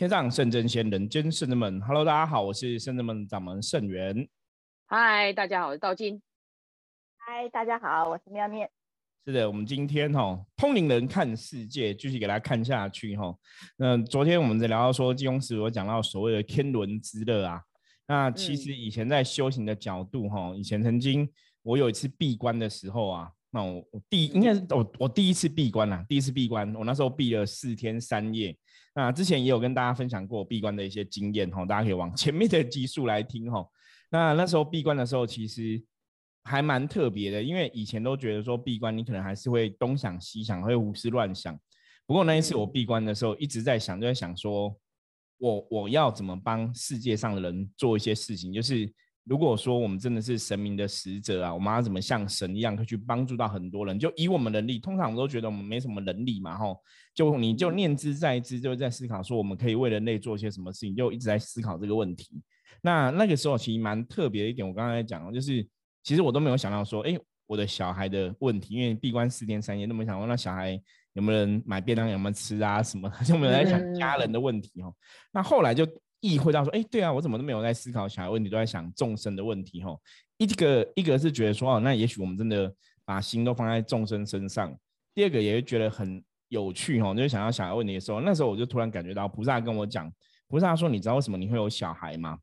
天上圣真仙，人间圣真门。Hello，大家好，我是圣真门掌门圣元。嗨，大家好，我是道金。嗨，大家好，我是妙念。是的，我们今天哈通灵人看世界，继续给大家看下去哈。那昨天我们在聊到说，金庸师我讲到所谓的天伦之乐啊。那其实以前在修行的角度哈，以前曾经我有一次闭关的时候啊，那我我第应该是我我第一次闭关啦，第一次闭关，我那时候闭了四天三夜。那之前也有跟大家分享过闭关的一些经验哈，大家可以往 前面的集数来听哈。那那时候闭关的时候，其实还蛮特别的，因为以前都觉得说闭关你可能还是会东想西想，会胡思乱想。不过那一次我闭关的时候，一直在想，就在想说，我我要怎么帮世界上的人做一些事情，就是。如果说我们真的是神明的使者啊，我们要怎么像神一样，可以去帮助到很多人？就以我们能力，通常我们都觉得我们没什么能力嘛，吼，就你就念之在之，就在思考说我们可以为人类做些什么事情，就一直在思考这个问题。那那个时候其实蛮特别的一点，我刚才讲，就是其实我都没有想到说，哎，我的小孩的问题，因为闭关四天三夜，都没想过那小孩有没有人买便当，有没有吃啊，什么 就没有在想家人的问题哦。那后来就。意会到说，哎，对啊，我怎么都没有在思考小孩问题，都在想众生的问题，吼。一个一个是觉得说，哦，那也许我们真的把心都放在众生身上。第二个也是觉得很有趣，吼，就是想要小孩问题的时候，那时候我就突然感觉到菩萨跟我讲，菩萨说，你知道为什么你会有小孩吗？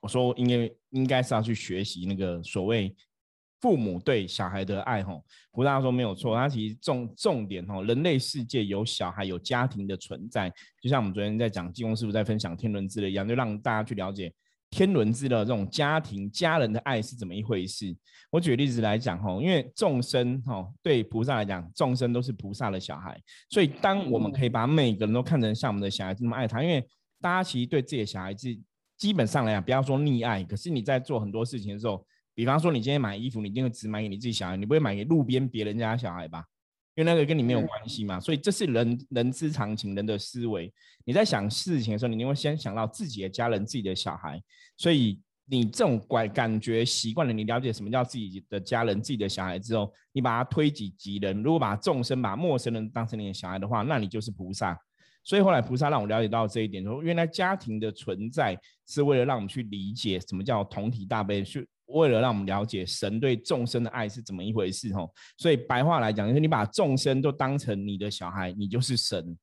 我说，应该应该是要去学习那个所谓。父母对小孩的爱，吼，胡大说没有错。他其实重重点，吼，人类世界有小孩有家庭的存在，就像我们昨天在讲济公师傅在分享天伦之乐一样，就让大家去了解天伦之乐这种家庭家人的爱是怎么一回事。我举例子来讲，吼，因为众生，吼，对菩萨来讲，众生都是菩萨的小孩，所以当我们可以把每个人都看成像我们的小孩子那么爱他，因为大家其实对自己的小孩子基本上来讲，不要说溺爱，可是你在做很多事情的时候。比方说，你今天买衣服，你一定会只买给你自己小孩，你不会买给路边别人家小孩吧？因为那个跟你没有关系嘛。所以这是人人之常情，人的思维。你在想事情的时候，你一定会先想到自己的家人、自己的小孩。所以你这种感感觉习惯了，你了解什么叫自己的家人、自己的小孩之后，你把它推己及人。如果把众生、把陌生人当成你的小孩的话，那你就是菩萨。所以后来菩萨让我了解到这一点，说原来家庭的存在是为了让我们去理解什么叫同体大悲，去。为了让我们了解神对众生的爱是怎么一回事，吼，所以白话来讲，就是你把众生都当成你的小孩，你就是神。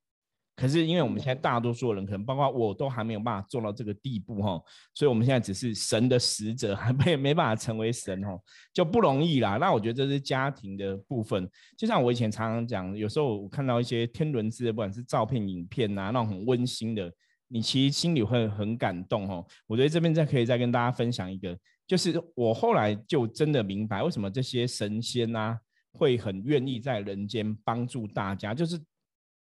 可是因为我们现在大多数人，可能包括我都还没有办法做到这个地步，哈，所以我们现在只是神的使者，还 没没办法成为神，吼，就不容易啦。那我觉得这是家庭的部分，就像我以前常常讲，有时候我看到一些天伦之乐，不管是照片、影片啊，那种很温馨的，你其实心里会很感动，哦。我觉得这边再可以再跟大家分享一个。就是我后来就真的明白，为什么这些神仙啊会很愿意在人间帮助大家。就是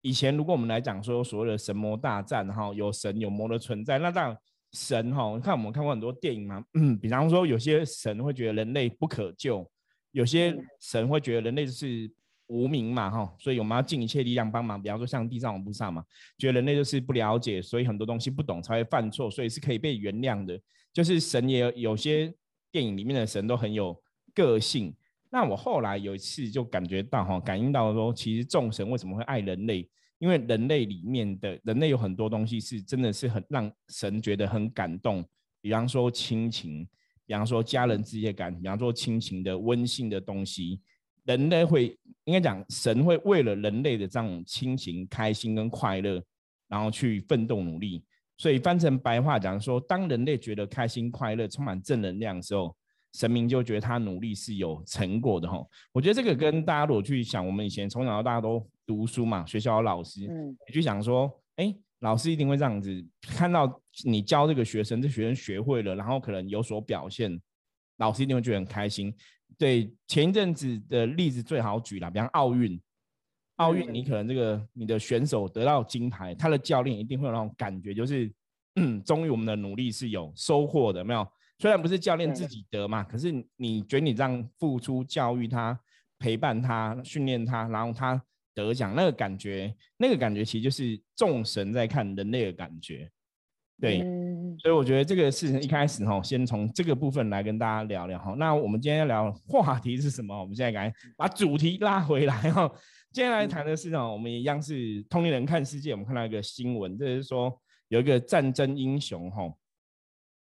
以前如果我们来讲说所谓的神魔大战哈，有神有魔的存在，那当然神哈，你看我们看过很多电影嘛，嗯，比方说有些神会觉得人类不可救，有些神会觉得人类是无名嘛哈，所以我们要尽一切力量帮忙。比方说像地藏王菩萨嘛，觉得人类就是不了解，所以很多东西不懂才会犯错，所以是可以被原谅的。就是神也有些电影里面的神都很有个性。那我后来有一次就感觉到哈，感应到说，其实众神为什么会爱人类？因为人类里面的人类有很多东西是真的是很让神觉得很感动。比方说亲情，比方说家人之间感，比方说亲情的温馨的东西，人类会应该讲神会为了人类的这种亲情、开心跟快乐，然后去奋斗努力。所以翻成白话讲说，当人类觉得开心、快乐、充满正能量的时候，神明就觉得他努力是有成果的哈。我觉得这个跟大家如果去想，我们以前从小到大都读书嘛，学校有老师，嗯，你去想说，哎，老师一定会这样子，看到你教这个学生，这学生学会了，然后可能有所表现，老师一定会觉得很开心。对，前一阵子的例子最好举了，比方奥运。奥运，你可能这个你的选手得到金牌，他的教练一定会有那种感觉，就是嗯，终于我们的努力是有收获的，没有？虽然不是教练自己得嘛，可是你觉得你这样付出教育他、陪伴他、训练他，然后他得奖，那个感觉，那个感觉其实就是众神在看人类的感觉。对，所以我觉得这个事情一开始哈，先从这个部分来跟大家聊聊哈。那我们今天要聊话题是什么？我们现在赶紧把主题拉回来哈。接下来谈的是呢，我们一样是通灵人看世界。我们看到一个新闻，就是说有一个战争英雄哈，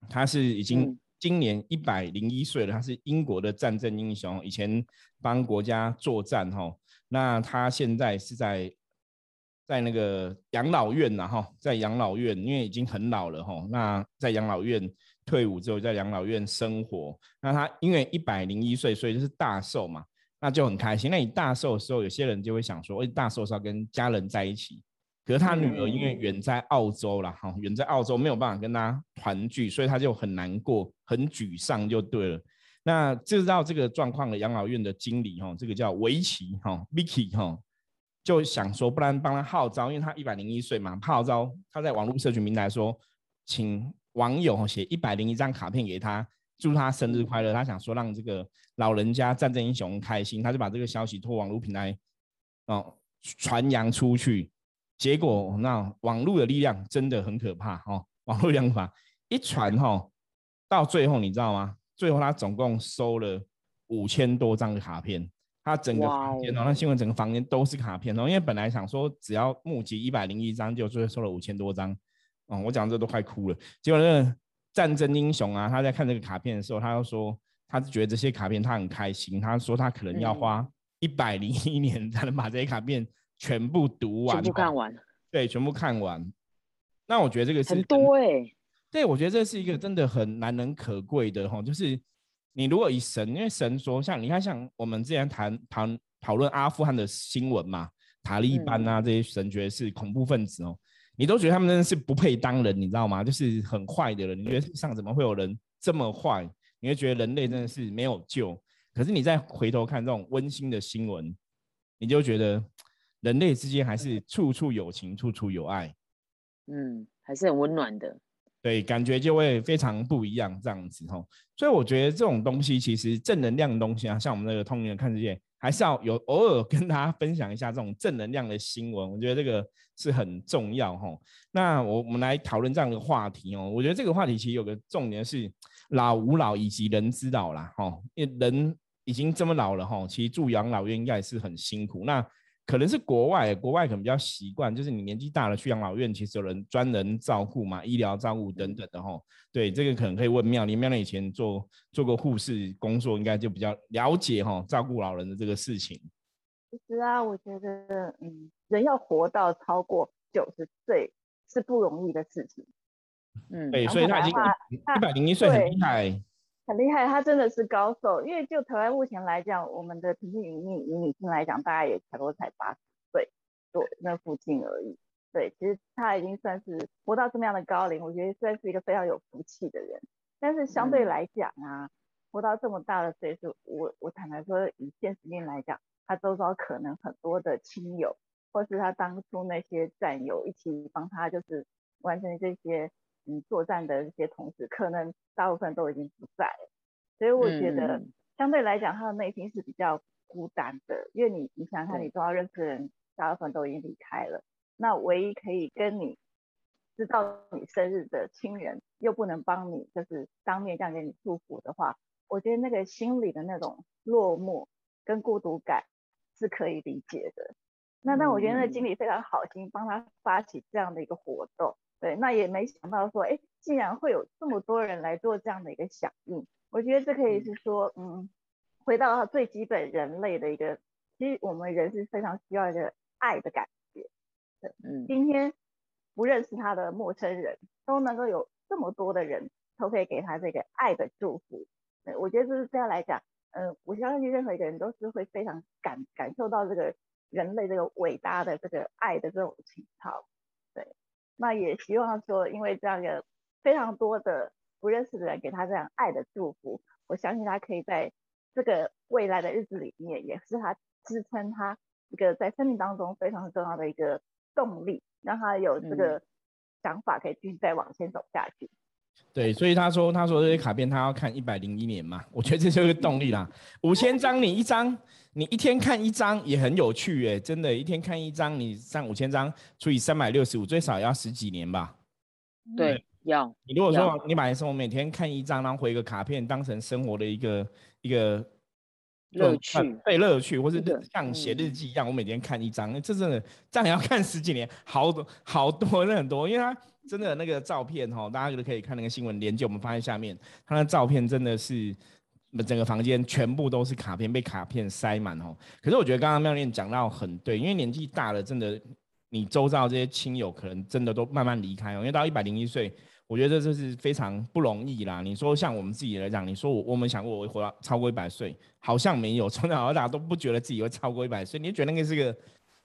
他是已经今年一百零一岁了，他是英国的战争英雄，以前帮国家作战哈。那他现在是在在那个养老院呐哈，在养老院，因为已经很老了哈。那在养老院退伍之后，在养老院生活。那他因为一百零一岁，所以就是大寿嘛，那就很开心。那你大寿的时候，有些人就会想说，哎，大寿是要跟家人在一起。可是他女儿因为远在澳洲了哈，远在澳洲没有办法跟他团聚，所以他就很难过，很沮丧就对了。那知道这个状况的养老院的经理哈，这个叫维奇哈，Vicky 哈，就想说，不然帮他号召，因为他一百零一岁嘛，号召他在网络社群平台说，请网友写一百零一张卡片给他，祝他生日快乐。他想说让这个老人家战争英雄开心，他就把这个消息托网络平台哦传扬出去。结果那网络的力量真的很可怕哦，网络力量法一传哈，到最后你知道吗？最后他总共收了五千多张卡片，他整个房间哦，那新闻整个房间都是卡片哦，因为本来想说只要募集一百零一张，就最后收了五千多张，哦，我讲这都快哭了。结果那个战争英雄啊，他在看这个卡片的时候，他又说，他是觉得这些卡片他很开心，他说他可能要花一百零一年才能把这些卡片全部读完，全部看完，对，全部看完。那我觉得这个是很多哎。对，我觉得这是一个真的很难能可贵的哈，就是你如果以神，因为神说，像你看，像我们之前谈谈讨论阿富汗的新闻嘛，塔利班啊这些神觉得是恐怖分子哦，你都觉得他们真的是不配当人，你知道吗？就是很坏的人，你觉得世上怎么会有人这么坏？你会觉得人类真的是没有救。可是你再回头看这种温馨的新闻，你就觉得人类之间还是处处有情，处处有爱，嗯，还是很温暖的。对，感觉就会非常不一样这样子吼，所以我觉得这种东西其实正能量的东西啊，像我们那个通灵看世界，还是要有偶尔跟大家分享一下这种正能量的新闻，我觉得这个是很重要吼。那我我们来讨论这样的话题哦，我觉得这个话题其实有个重点是老吾老以及人之老啦吼，因为人已经这么老了吼，其实住养老院应该也是很辛苦。那可能是国外，国外可能比较习惯，就是你年纪大了去养老院，其实有人专人照顾嘛，医疗照顾等等的哈。对，这个可能可以问妙玲，妙玲以前做做过护士工作，应该就比较了解哈，照顾老人的这个事情。其实啊，我觉得，嗯，人要活到超过九十岁是不容易的事情。嗯，对，所以他已经一百零一岁，很厉害。很厉害，他真的是高手。因为就台湾目前来讲，我们的平均年龄以女性来讲，大概也差不多才八十岁左那附近而已。对，其实他已经算是活到这么样的高龄，我觉得算是一个非常有福气的人。但是相对来讲啊，活到这么大的岁数，我我坦白说，以现实面来讲，他周遭可能很多的亲友，或是他当初那些战友一起帮他，就是完成这些。嗯，作战的一些同事，可能大部分都已经不在了，所以我觉得相对来讲，他的内心是比较孤单的，因为你你想想看，你都要认识的人，大部分都已经离开了，那唯一可以跟你知道你生日的亲人，又不能帮你，就是当面这样给你祝福的话，我觉得那个心里的那种落寞跟孤独感是可以理解的。那那我觉得那经理非常好心，帮他发起这样的一个活动。对，那也没想到说，哎，竟然会有这么多人来做这样的一个响应。我觉得这可以是说，嗯，回到最基本人类的一个，其实我们人是非常需要一个爱的感觉。对，嗯，今天不认识他的陌生人都能够有这么多的人都可以给他这个爱的祝福。对，我觉得这是这样来讲，嗯，我相信任何一个人都是会非常感感受到这个人类这个伟大的这个爱的这种情操。对。那也希望说，因为这样的非常多的不认识的人给他这样爱的祝福，我相信他可以在这个未来的日子里面，也是他支撑他一个在生命当中非常重要的一个动力，让他有这个想法可以继续再往前走下去。对，所以他说，他说这些卡片他要看一百零一年嘛，我觉得这就是动力啦。五千张你一张。你一天看一张也很有趣诶，真的，一天看一张，你上五千张除以三百六十五，最少要十几年吧？对，要。你如果说你把生活每天看一张，然后回个卡片，当成生活的一个一个乐趣，对乐趣，或是像写日嗯记一样，我每天看一张，这真的这样也要看十几年，好多好多那很多，因为他真的那个照片哈，大家都可以看那个新闻连接，我们放在下面，他的照片真的是整个房间全部都是卡片，被卡片塞满哦。可是我觉得刚刚妙念讲到很对，因为年纪大了，真的你周遭这些亲友可能真的都慢慢离开哦，因为到一百零一岁。我觉得这是非常不容易啦。你说像我们自己来讲，你说我我们想过我会活到超过一百岁，好像没有，从小到大都不觉得自己会超过一百岁，你就觉得那个是个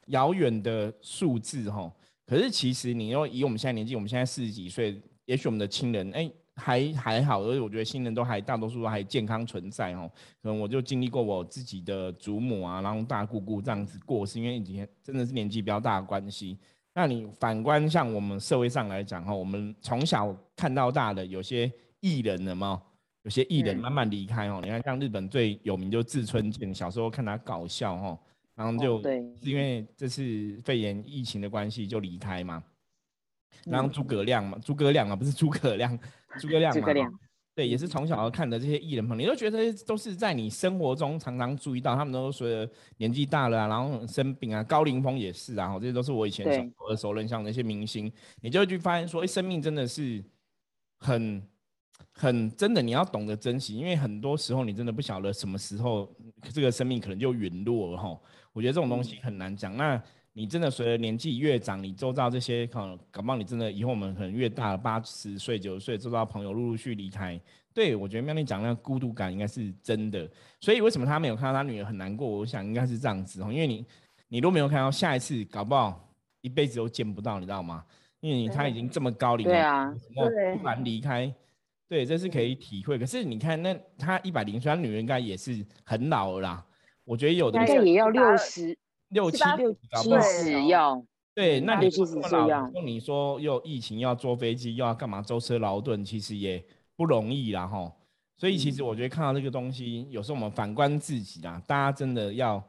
遥远的数字哈。可是其实你要以我们现在年纪，我们现在四十几岁，也许我们的亲人哎还还好，而且我觉得亲人都还大多数都还健康存在哦。可能我就经历过我自己的祖母啊，然后大姑姑这样子过是，因为以前真的是年纪比较大的关系。那你反观像我们社会上来讲哈，我们从小看到大的有些艺人了嘛，有些艺人嗯慢慢离开哦。你看像日本最有名就志村健，小时候看他搞笑哈，然后就哦对。是因为这次肺炎疫情的关系就离开嘛。然后嗯。诸葛亮嘛，诸葛亮嘛，不是诸葛亮，诸葛亮嘛，诸葛亮。哦对，也是从小看的这些艺人朋友，你都觉得都是在你生活中常常注意到，他们都随着年纪大了啊，然后生病啊，高凌风也是啊，这些都是我以前对。小时候耳熟能详的一些明星，你就会去发现说，哎，生命真的是很很真的，你要懂得珍惜，因为很多时候你真的不晓得什么时候这个生命可能就陨落了哈。我觉得这种东西很难讲。那你真的随着年纪越长，你周遭这些可能，搞不好你真的以后我们可能越大了，八十岁、九十岁，周遭朋友陆陆续离开。对我觉得妙丽讲那个孤独感应该是真的。所以为什么他没有看到他女儿很难过？我想应该是这样子哦，因为你你都没有看到，下一次搞不好一辈子都见不到，你知道吗？因为你他已经这么高龄了，对啊突然离开，对，这是可以体会。可是你看，那她一百零岁，女人应该也是很老了啦。我觉得有的应该也要六十六七六七十要，对，那你说又疫情要坐飞机，又要干嘛舟车劳顿，其实也不容易啦吼。所以其实我觉得看到这个东西，有时候我们反观自己啊，大家真的要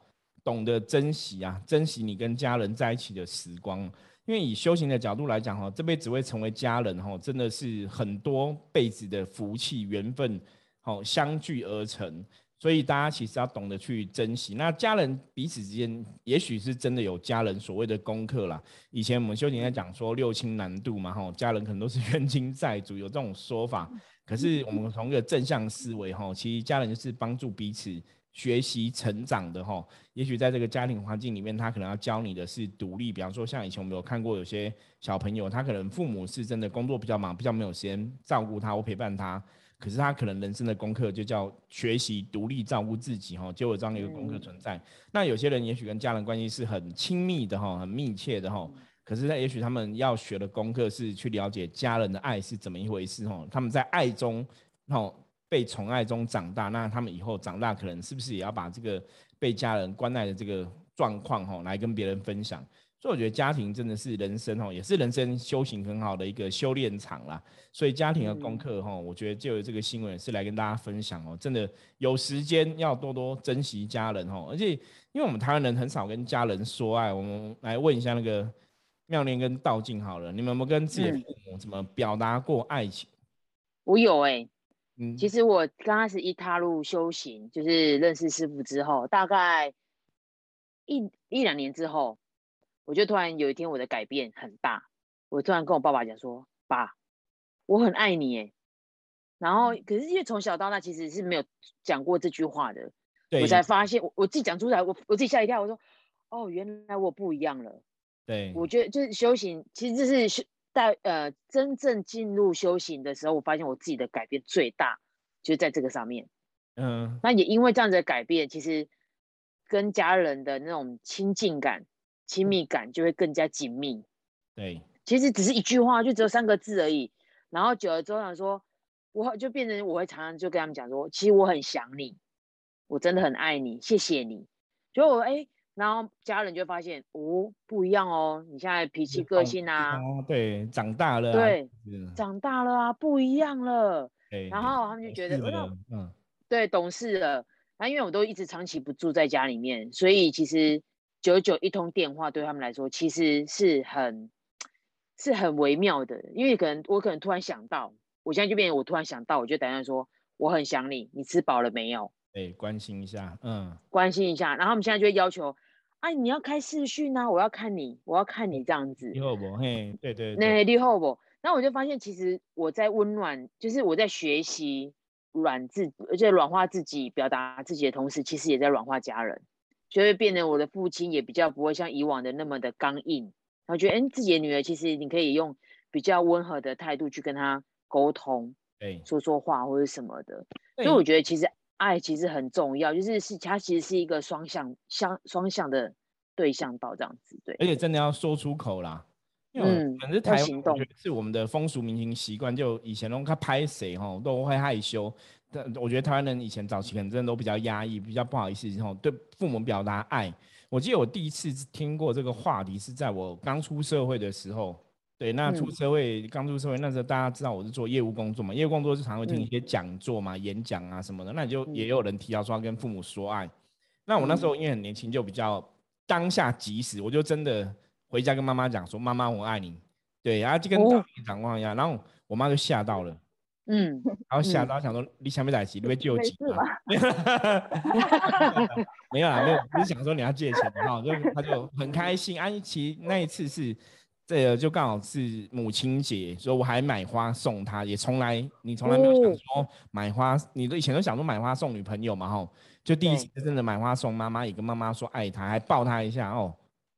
懂得珍惜啊，珍惜你跟家人在一起的时光。因为以修行的角度来讲哈，这辈子会成为家人哈，真的是很多辈子的福气缘分，好相聚而成。所以大家其实要懂得去珍惜。那家人彼此之间，也许是真的有家人所谓的功课啦。以前我们修行在讲说六亲难度嘛，哈，家人可能都是冤亲债主，有这种说法。可是我们从一个正向思维哈，其实家人就是帮助彼此学习成长的哈。也许在这个家庭环境里面，他可能要教你的是独立。比方说，像以前我们有看过有些小朋友，他可能父母是真的工作比较忙，比较没有时间照顾他或陪伴他。可是他可能人生的功课就叫学习独立照顾自己哈，就有这样的一个功课存在。那有些人也许跟家人关系是很亲密的哈，很密切的哈。可是呢，也许他们要学的功课是去了解家人的爱是怎么一回事哈。他们在爱中，哈被宠爱中长大，那他们以后长大可能是不是也要把这个被家人关爱的这个状况哈来跟别人分享？所以我觉得家庭真的是人生哦，也是人生修行很好的一个修炼场啦。所以家庭的功课哈，我觉得就有这个新闻是来跟大家分享哦。真的有时间要多多珍惜家人哦，而且因为我们台湾人很少跟家人说爱，我们来问一下那个妙念跟道静好了，你们有没有跟自己的嗯父母怎么表达过爱情？我有哎、嗯，其实我刚开始一踏入修行，就是认识师傅之后，大概一一两年之后，我就突然有一天我的改变很大，我突然跟我爸爸讲说：“爸，我很爱你。”哎，然后可是因为从小到大其实是没有讲过这句话的，我才发现我我自己讲出来，我我自己吓一跳，我说：“哦，原来我不一样了。”对，我觉得就是修行，其实这是修在呃真正进入修行的时候，我发现我自己的改变最大，就是在这个上面。嗯，那也因为这样子的改变，其实跟家人的那种亲近感、亲密感就会更加紧密。对，其实只是一句话，就只有三个字而已。然后久了之后想说，我就变成我会常常就跟他们讲说，其实我很想你，我真的很爱你，谢谢你。就我哎，然后家人就会发现哦不一样哦，你现在脾气、个性啊，哦，对，长大了啊，对，长大了啊，不一样了。对，然后他们就觉得，嗯，对，懂事了。那因为我都一直长期不住在家里面，所以其实久久一通电话对他们来说，其实是很是很微妙的。因为可能我可能突然想到，我现在就变成我突然想到，我就打电话说我很想你，你吃饱了没有？对，关心一下，嗯，关心一下，然后他们现在就会要求，哎，你要开视讯啊，我要看你，我要看你这样子。你好不，嘿，对对，那。你好不，然后我就发现，其实我在温暖，就是我在学习软自，而且软化自己，表达自己的同时，其实也在软化家人，就会变得我的父亲也比较不会像以往的那么的刚硬，然后觉得，哎，自己的女儿其实你可以用比较温和的态度去跟她沟通。对，说说话或者什么的，所以我觉得其实爱其实很重要，就是是它其实是一个双向、相双向的对象到这样子，对。而且真的要说出口啦，嗯，可是台湾我觉得是我们的风俗民情习惯，就以前拢他拍谁哈都会害羞，但我觉得台湾人以前早期可能真的都比较压抑，比较不好意思，然后对父母表达爱。我记得我第一次听过这个话题是在我刚出社会的时候。对，那出社会刚出社会那时候，大家知道我是做业务工作嘛，业务工作就常会听一些讲座嘛、演讲啊什么的，那你就也有人提到说要跟父母说爱。那我那时候因为很年轻，就比较当下即时，我就真的回家跟妈妈讲说：“妈妈，我爱你。”对，然后就跟大人讲话一样，然后我妈就吓到了，嗯，然后吓到想说：“你想不在一起，你会借我几？” 没有啊，没有，不是想说你要借钱，然后就他就很开心。安琪那一次是。这个就刚好是母亲节，所以我还买花送她，也从来你从来没有想说买花，你都以前都想说买花送女朋友嘛，吼，就第一次真的买花送妈妈，也跟妈妈说爱她，还抱她一下，哦，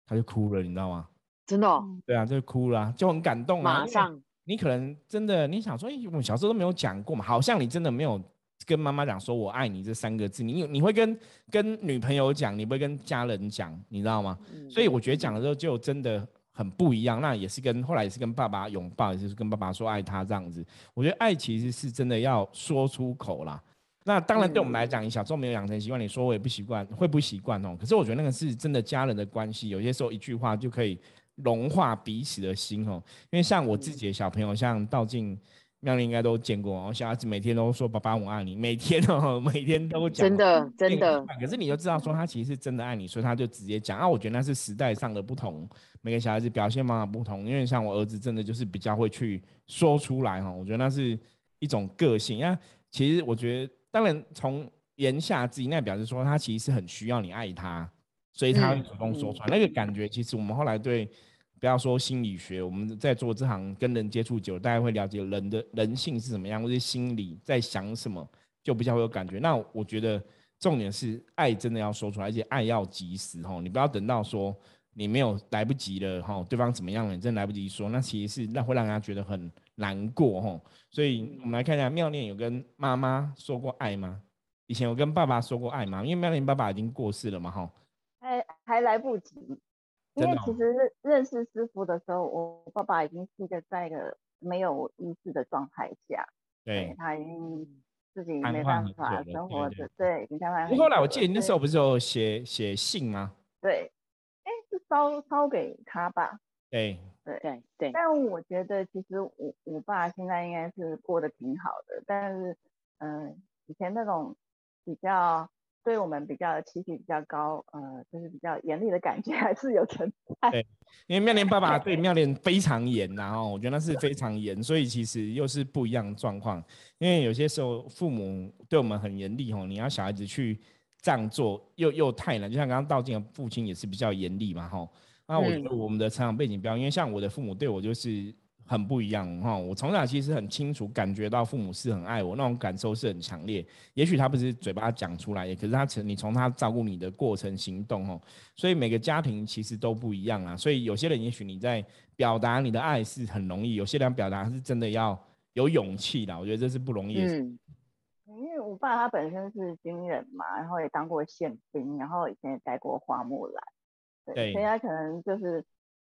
她就哭了，你知道吗？真的？对啊，就哭了，就很感动啊。马上，你可能真的你想说，哎，我小时候都没有讲过嘛，好像你真的没有跟妈妈讲说我爱你这三个字，你你会跟跟女朋友讲，你不会跟家人讲，你知道吗？所以我觉得讲的时候就真的。很不一样，那也是跟后来也是跟爸爸拥抱，也是跟爸爸说爱他这样子。我觉得爱其实是真的要说出口啦。那当然对我们来讲，你小时候没有养成习惯，你说我也不习惯，会不习惯哦。可是我觉得那个是真的家人的关系，有些时候一句话就可以融化彼此的心哦。因为像我自己的小朋友，像道静。妙玲应该都见过哦，小孩子每天都说“爸爸我爱你”，每天哦，每天都讲，真的真的。可是你就知道说他其实是真的爱你，所以他就直接讲啊。我觉得那是时代上的不同，每个小孩子表现方法不同。因为像我儿子，真的就是比较会去说出来哈。我觉得那是一种个性。那其实我觉得，当然从言下之意，那表示说他其实是很需要你爱他，所以他会主动说出来。那个感觉，其实我们后来对。不要说心理学，我们在做这行跟人接触久，大家会了解人的人性是怎么样，或者心理在想什么，就比较会有感觉。那我觉得重点是爱真的要说出来，而且爱要及时哈，你不要等到说你没有来不及了哈，对方怎么样了，你真来不及说，那其实是那会让人家觉得很难过哈。所以我们来看一下，妙念有跟妈妈说过爱吗？以前有跟爸爸说过爱吗？因为妙念爸爸已经过世了嘛哈，还还来不及。因为其实认认识师傅的时候，我爸爸已经是一个在一个没有意识的状态下，对他已经自己没办法生活着，对，你看他。后来我记得你那时候不是有写写信吗？对，哎，是烧烧给他吧？对对对对。但我觉得其实我我爸现在应该是过得挺好的，但是嗯，以前那种比较。对我们比较期许比较高，呃，就是比较严厉的感觉还是有存在。对，因为妙莲爸爸 对妙莲非常严，然后我觉得那是非常严，所以其实又是不一样的状况。因为有些时候父母对我们很严厉吼，你要小孩子去这样做又又太难。就像刚刚道静的父亲也是比较严厉嘛吼。那我觉得我们的成长背景不一样，因为像我的父母对我就是。很不一样哈，我从小其实很清楚感觉到父母是很爱我，那种感受是很强烈。也许他不是嘴巴讲出来，可是他从你从他照顾你的过程行动哦，所以每个家庭其实都不一样啊。所以有些人也许你在表达你的爱是很容易，有些人表达是真的要有勇气的。我觉得这是不容易。嗯，因为我爸他本身是军人嘛，然后也当过宪兵，然后以前也带过花木兰，对，所以他可能就是。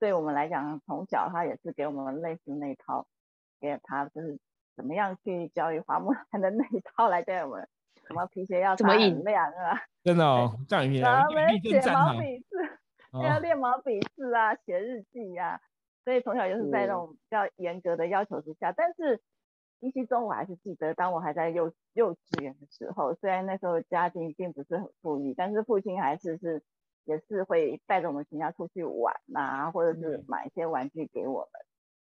对我们来讲，从小他也是给我们类似那一套，给他就是怎么样去教育花木兰的那一套来教我们，什么皮鞋要怎么很亮啊？真的哦，这样一然后写毛笔字，要练毛笔字啊，写日记啊，所以从小就是在那种比较严格的要求之下。但是依稀中我还是记得，当我还在幼幼稚园的时候，虽然那时候家境并不是很富裕，但是父亲还是是。也是会带着我们全家出去玩呐，或者是买一些玩具给我们。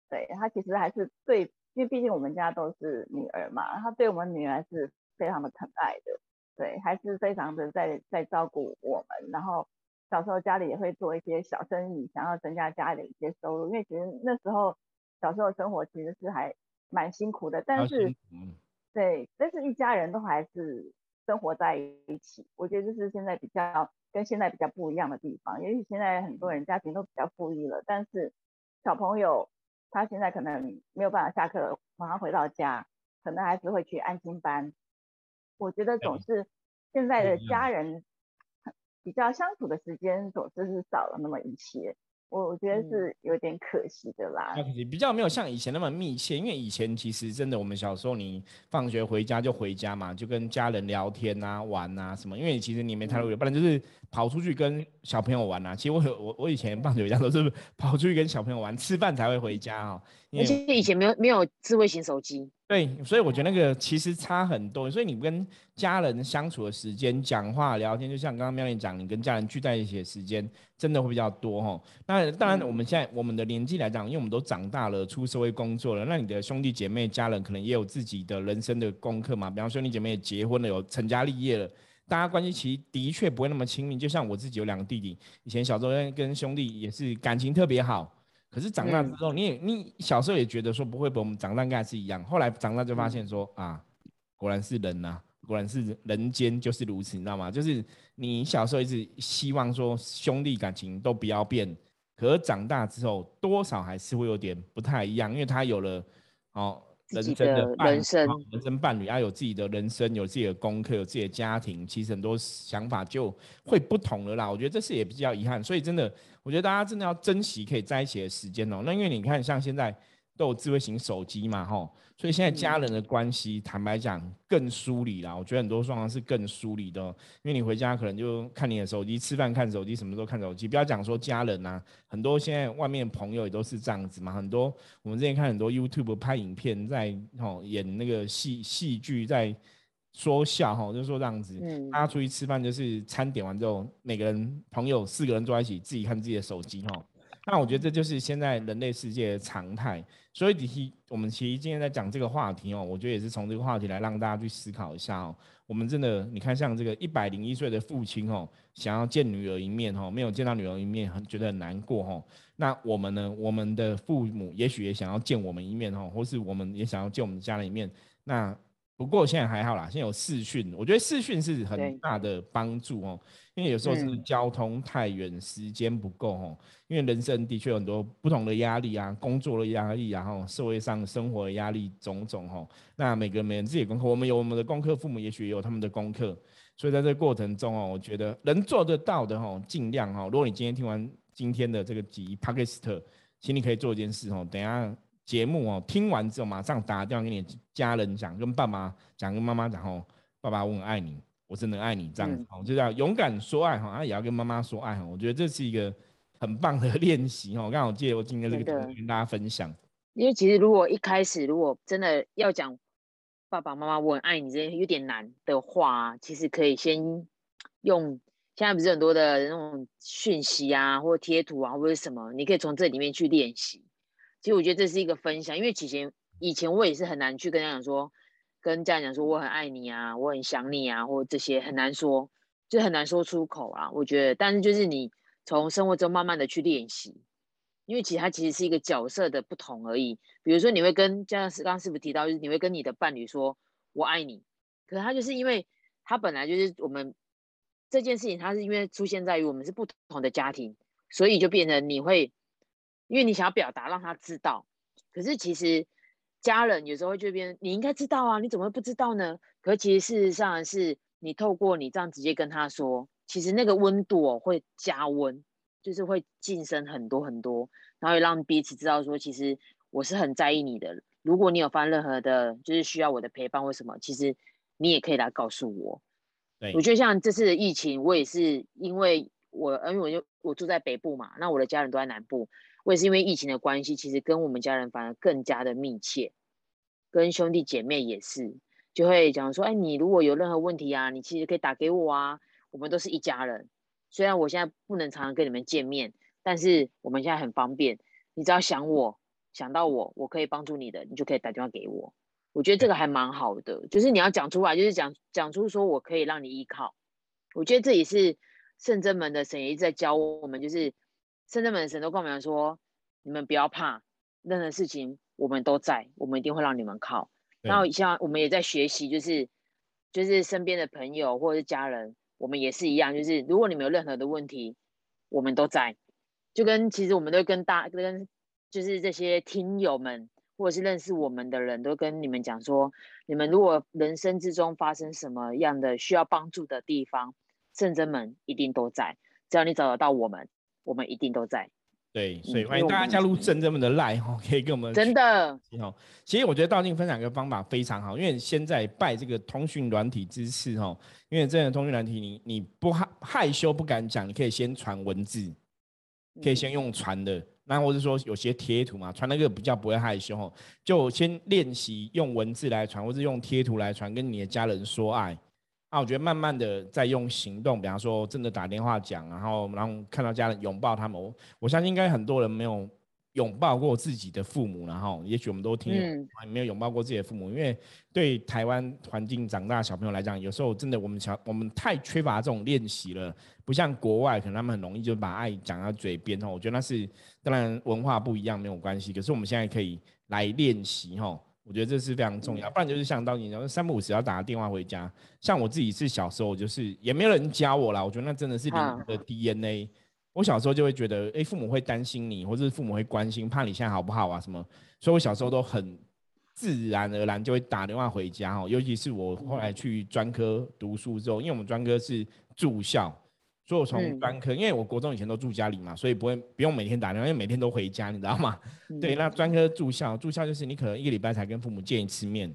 对他其实还是对，因为毕竟我们家都是女儿嘛，他对我们女儿是非常的疼爱的。对，还是非常的在在照顾我们。然后小时候家里也会做一些小生意，想要增加家里的一些收入，因为其实那时候小时候生活其实是还蛮辛苦的，但是对，但是一家人都还是生活在一起。我觉得这是现在比较跟现在比较不一样的地方，也许现在很多人家庭都比较富裕了，但是小朋友他现在可能没有办法下课马上回到家，可能还是会去安心班。我觉得总是现在的家人比较相处的时间总是是少了那么一些。我我觉得是有点可惜的啦，比较没有像以前那么密切，因为以前其实真的我们小时候，你放学回家就回家嘛，就跟家人聊天啊、玩啊什么，因为其实你没太多，不然就是跑出去跟小朋友玩啊。其实我有我我以前放学回家都是跑出去跟小朋友玩，吃饭才会回家哦。而且以前没有没有智慧型手机。对，所以我觉得那个其实差很多。所以你跟家人相处的时间、讲话、聊天，就像刚刚妙玲讲，你跟家人聚在一起的时间，真的会比较多哈。那当然，我们现在我们的年纪来讲，因为我们都长大了，出社会工作了，那你的兄弟姐妹、家人可能也有自己的人生的功课嘛。比方兄弟姐妹也结婚了，有成家立业了，大家关系其实的确不会那么亲密。就像我自己有两个弟弟，以前小时候跟兄弟也是感情特别好。可是长大之后，你也你小时候也觉得说不会比我们长大应该是一样，后来长大就发现说啊，果然是人呐，果然是人间就是如此，你知道吗？就是你小时候一直希望说兄弟感情都不要变，可是长大之后多少还是会有点不太一样，因为他有了哦。人生的人生，人生伴侣要有自己的人生，有自己的功课，有自己的家庭，其实很多想法就会不同了啦。我觉得这是也比较遗憾，所以真的，我觉得大家真的要珍惜可以在一起的时间哦。那因为你看，像现在。都有智慧型手机嘛，吼，所以现在家人的关系，坦白讲更疏离啦。我觉得很多状况是更疏离的，因为你回家可能就看你的手机，吃饭看手机，什么时候看手机。不要讲说家人呐，很多现在外面朋友也都是这样子嘛。很多我们之前看很多 YouTube 拍影片，在吼演那个戏戏剧，在说笑哈，就说这样子，大家出去吃饭就是餐点完之后，每个人朋友四个人坐在一起，自己看自己的手机哈。那我觉得这就是现在人类世界的常态，所以其实我们其实今天在讲这个话题哦，我觉得也是从这个话题来让大家去思考一下哦。我们真的，你看像这个一百零一岁的父亲哦，想要见女儿一面哦，没有见到女儿一面，很觉得很难过哦。那我们呢，我们的父母也许也想要见我们一面哦，或是我们也想要见我们家人一面。那不过现在还好啦，现在有视讯，我觉得视讯是很大的帮助哦。因为有时候是交通太远，时间不够哦。因为人生的确有很多不同的压力啊，工作的压力，啊然后社会上生活的压力种种哦。那每个人每人自己的功课，我们有我们的功课，父母也许也有他们的功课。所以在这个过程中哦，我觉得能做得到的哦，尽量哦。如果你今天听完今天的这个集 p a k i s t 请你可以做一件事哦，等下。节目哦，听完之后马上打电话给你家人讲，跟爸妈讲，跟妈妈讲哦，爸爸我很爱你，我真的爱你这样子哦，就要勇敢说爱哈，也要跟妈妈说爱哈，我觉得这是一个很棒的练习哦。刚好借我今天这个节目跟大家分享，因为其实如果一开始如果真的要讲爸爸妈妈我很爱你这些有点难的话，其实可以先用现在不是很多的那种讯息啊，或贴图啊，或者什么，你可以从这里面去练习。其实我觉得这是一个分享，因为以前以前我也是很难去跟家长说，跟家长说我很爱你啊，我很想你啊，或这些很难说，就很难说出口啊。我觉得，但是就是你从生活中慢慢的去练习，因为其实它其实是一个角色的不同而已。比如说你会跟家长是刚刚是不是提到，就是你会跟你的伴侣说我爱你，可是他就是因为他本来就是我们这件事情，他是因为出现在于我们是不同的家庭，所以就变成你会。因为你想要表达让他知道，可是其实家人有时候会这边你应该知道啊，你怎么会不知道呢？可其实事实上是你透过你这样直接跟他说，其实那个温度哦会加温，就是会晋升很多很多，然后也让彼此知道说，其实我是很在意你的。如果你有发生任何的，就是需要我的陪伴或什么，其实你也可以来告诉我。对，我觉得像这次的疫情，我也是因为我因为我就我住在北部嘛，那我的家人都在南部。我也是因为疫情的关系，其实跟我们家人反而更加的密切，跟兄弟姐妹也是，就会讲说，哎，你如果有任何问题啊，你其实可以打给我啊，我们都是一家人。虽然我现在不能常常跟你们见面，但是我们现在很方便，你只要想我想到我，我可以帮助你的，你就可以打电话给我。我觉得这个还蛮好的，就是你要讲出来，就是讲讲出说我可以让你依靠。我觉得这也是圣真门的神也一直在教我们，就是圣真门的神都跟我们说，你们不要怕，任何事情我们都在，我们一定会让你们靠。然后像我们也在学习，就是就是身边的朋友或者是家人，我们也是一样，就是如果你们有任何的问题，我们都在。就跟其实我们都跟大跟就是这些听友们。或者是认识我们的人都跟你们讲说，你们如果人生之中发生什么样的需要帮助的地方，圣真门一定都在。只要你找得到我们，我们一定都在。对，所以欢迎大家加入正正们的赖哈，可以跟我们真的。其实我觉得道静分享一个方法非常好，因为现在拜这个通讯软体之赐哈，因为这个通讯软体你你不害害羞不敢讲，你可以先传文字，可以先用传的。那或者说有些贴图嘛，传那个比较不会害羞，就先练习用文字来传，或者用贴图来传，跟你的家人说爱。啊，我觉得慢慢的在用行动，比方说真的打电话讲，然后然后看到家人拥抱他们，我我相信应该很多人没有。拥抱过自己的父母，然后也许我们都听没有拥抱过自己的父母，因为对台湾环境长大的小朋友来讲，有时候真的我们小我们太缺乏这种练习了，不像国外，可能他们很容易就把爱讲到嘴边哈。我觉得那是当然文化不一样没有关系，可是我们现在可以来练习哈。我觉得这是非常重要，不然就是像当年讲三不五时要打个电话回家。像我自己是小时候就是也没有人教我啦，我觉得那真的是你的 DNA。我小时候就会觉得，哎，父母会担心你，或者是父母会关心，怕你现在好不好啊？什么？所以我小时候都很自然而然就会打电话回家哈。尤其是我后来去专科读书之后，因为我们专科是住校，所以我从专科，因为我国中以前都住家里嘛，所以不会不用每天打电话，因为每天都回家，你知道吗？对，那专科住校，住校就是你可能一个礼拜才跟父母见一次面。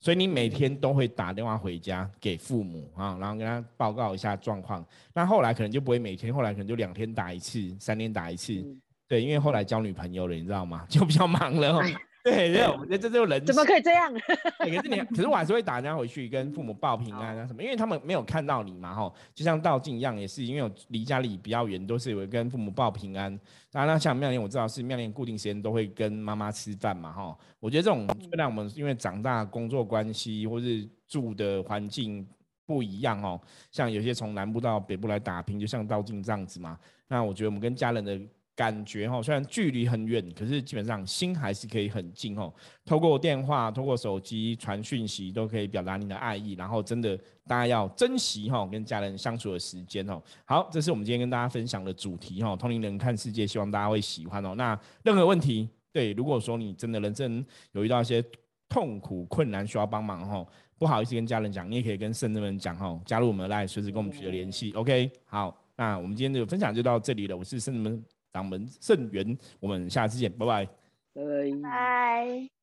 所以你每天都会打电话回家给父母啊，然后跟他报告一下状况。那后来可能就不会每天，后来可能就两天打一次，三天打一次。对，因为后来交女朋友了，你知道吗？就比较忙了。对，对，我觉得这就人怎么可以这样？可是你，可是我还是会打电话回去跟父母报平安啊什么，因为他们没有看到你嘛，哈，就像道静一样，也是因为我离家里比较远，都是有跟父母报平安。当然，像妙莲，我知道是妙莲固定时间都会跟妈妈吃饭嘛，哈。我觉得这种虽然我们因为长大工作关系或是住的环境不一样哦，像有些从南部到北部来打拼，就像道静这样子嘛。那我觉得我们跟家人的。感觉哈，虽然距离很远，可是基本上心还是可以很近哦。透过电话、透过手机传讯息，都可以表达你的爱意。然后真的，大家要珍惜哈，跟家人相处的时间哦。好，这是我们今天跟大家分享的主题哈。同龄人看世界，希望大家会喜欢哦。那任何问题，对，如果说你真的人生有遇到一些痛苦、困难需要帮忙哈，不好意思跟家人讲，你也可以跟圣人们讲哦，加入我们来随时跟我们取得联系。OK，好，那我们今天的分享就到这里了。我是圣人们。掌门盛元，我们下次见，拜拜，拜拜。